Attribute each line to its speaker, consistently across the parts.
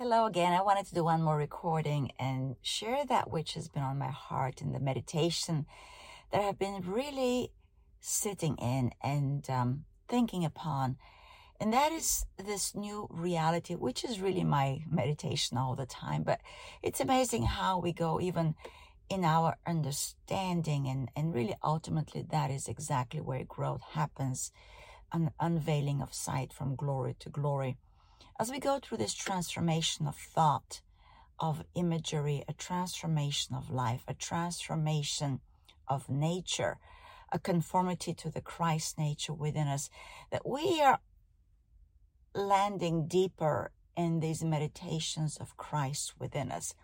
Speaker 1: Hello again. I wanted to do one more recording and share that which has been on my heart in the meditation that I've been really sitting in and um, thinking upon. And that is this new reality, which is really my meditation all the time. But it's amazing how we go even in our understanding and, and really ultimately that is exactly where growth happens, an unveiling of sight from glory to glory as we go through this transformation of thought, of imagery, a transformation of life, a transformation of nature, a conformity to the Christ nature within us, that we are landing deeper in these meditations of Christ within us.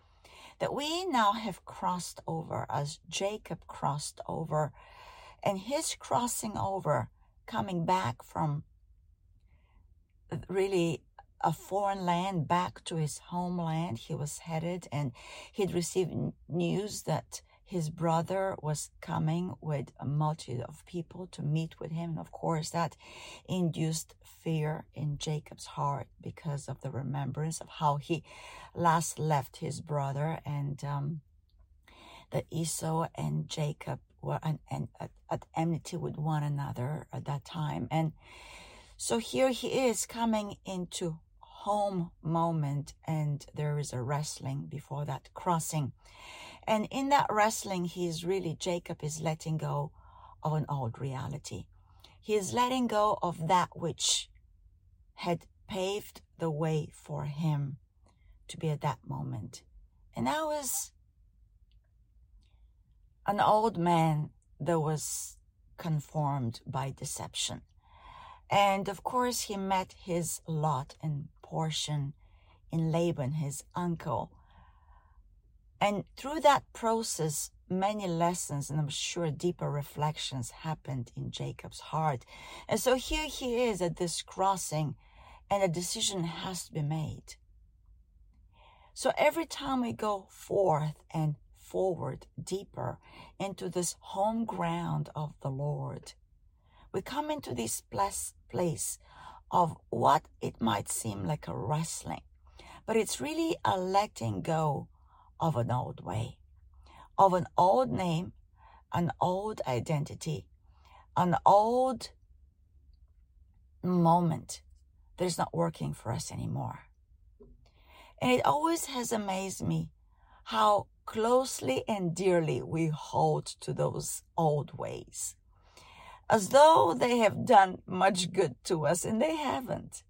Speaker 1: That we now have crossed over as Jacob crossed over, and his crossing over, coming back from really a foreign land back to his homeland. He was headed and he'd received news that his brother was coming with a multitude of people to meet with him. And of course, that induced fear in Jacob's heart because of the remembrance of how he last left his brother and um, that Esau and Jacob were an, an, at, at enmity with one another at that time. And so here he is coming into home moment and there is a wrestling before that crossing. And in that wrestling, he is really, Jacob is letting go of an old reality. He is letting go of that which had paved the way for him to be at that moment. And that was an old man that was conformed by deception. And of course, he met his lot and portion in Laban, his uncle. And through that process, many lessons and I'm sure deeper reflections happened in Jacob's heart. And so here he is at this crossing, and a decision has to be made. So every time we go forth and forward deeper into this home ground of the Lord, we come into this blessed place of what it might seem like a wrestling, but it's really a letting go of an old way, of an old name, an old identity, an old moment that is not working for us anymore. And it always has amazed me how closely and dearly we hold to those old ways as though they have done much good to us, and they haven't.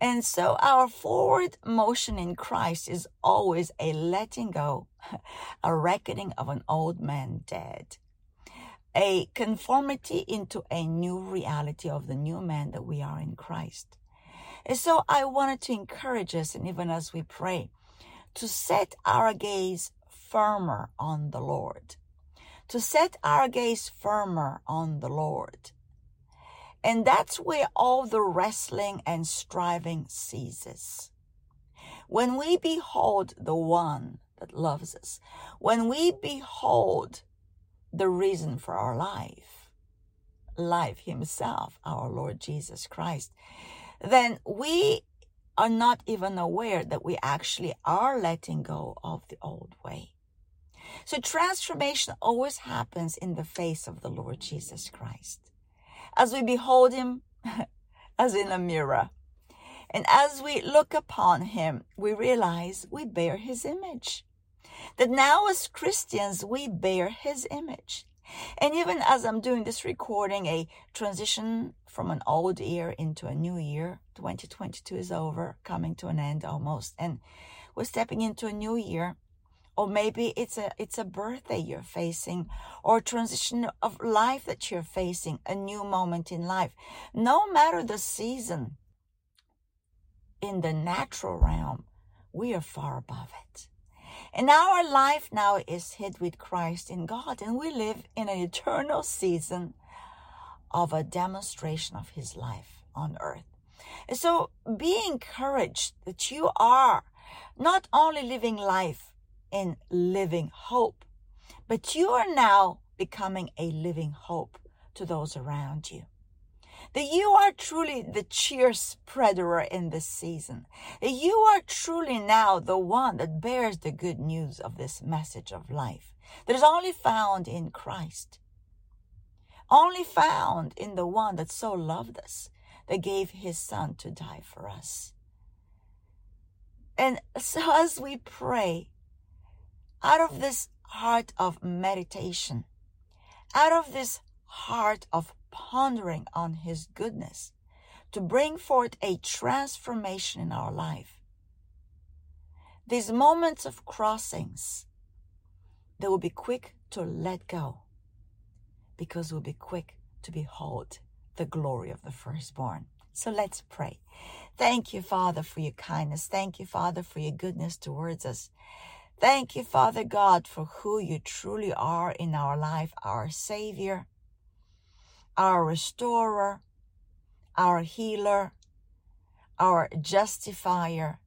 Speaker 1: And so our forward motion in Christ is always a letting go, a reckoning of an old man dead, a conformity into a new reality of the new man that we are in Christ. And so I wanted to encourage us, and even as we pray, to set our gaze firmer on the Lord to set our gaze firmer on the Lord. And that's where all the wrestling and striving ceases. When we behold the one that loves us, when we behold the reason for our life, life himself, our Lord Jesus Christ, then we are not even aware that we actually are letting go of the old way. So transformation always happens in the face of the Lord Jesus Christ. As we behold him as in a mirror. And as we look upon him, we realize we bear his image. That now as Christians, we bear his image. And even as I'm doing this recording, a transition from an old year into a new year, 2022 is over, coming to an end almost. And we're stepping into a new year or maybe it's a it's a birthday you're facing or a transition of life that you're facing a new moment in life. No matter the season in the natural realm we are far above it. And our life now is hid with Christ in God and we live in an eternal season of a demonstration of his life on earth. So be encouraged that you are not only living life in living hope. But you are now becoming a living hope to those around you. that you are truly the cheer spreader in this season, that you are truly now the one that bears the good news of this message of life that is only found in Christ, only found in the one that so loved us, that gave his son to die for us. And so as we pray, out of this heart of meditation, out of this heart of pondering on His goodness to bring forth a transformation in our life. These moments of crossings, they will be quick to let go because we'll be quick to behold the glory of the firstborn. So let's pray. Thank you, Father, for your kindness. Thank you, Father, for your goodness towards us. Thank you, Father God, for who you truly are in our life, our Savior, our restorer, our healer, our justifier.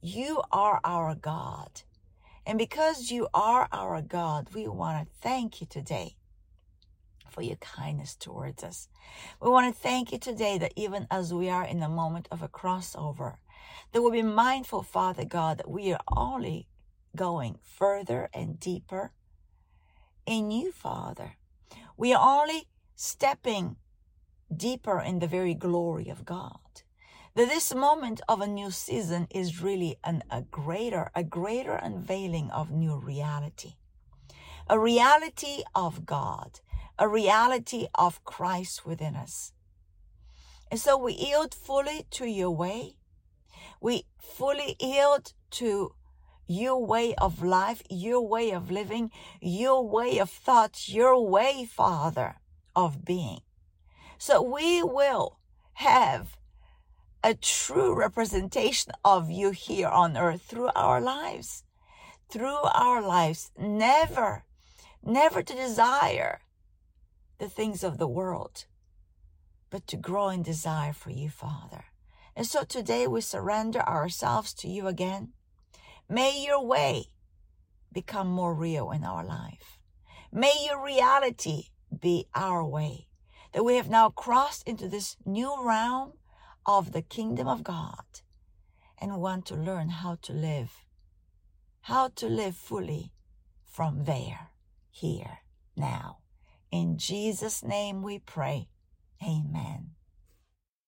Speaker 1: You are our God. And because you are our God, we want to thank you today for your kindness towards us. We want to thank you today that even as we are in the moment of a crossover, that we'll be mindful, Father God, that we are only going further and deeper in you, Father. We are only stepping deeper in the very glory of God. That this moment of a new season is really an, a greater, a greater unveiling of new reality. A reality of God, a reality of Christ within us. And so we yield fully to your way. We fully yield to your way of life, your way of living, your way of thoughts, your way, Father of being. So we will have a true representation of you here on earth through our lives. Through our lives, never, never to desire the things of the world, but to grow in desire for you, Father. And so today we surrender ourselves to you again. May your way become more real in our life. May your reality be our way. That we have now crossed into this new realm of the kingdom of God and want to learn how to live, how to live fully from there, here, now. In Jesus' name we pray. Amen.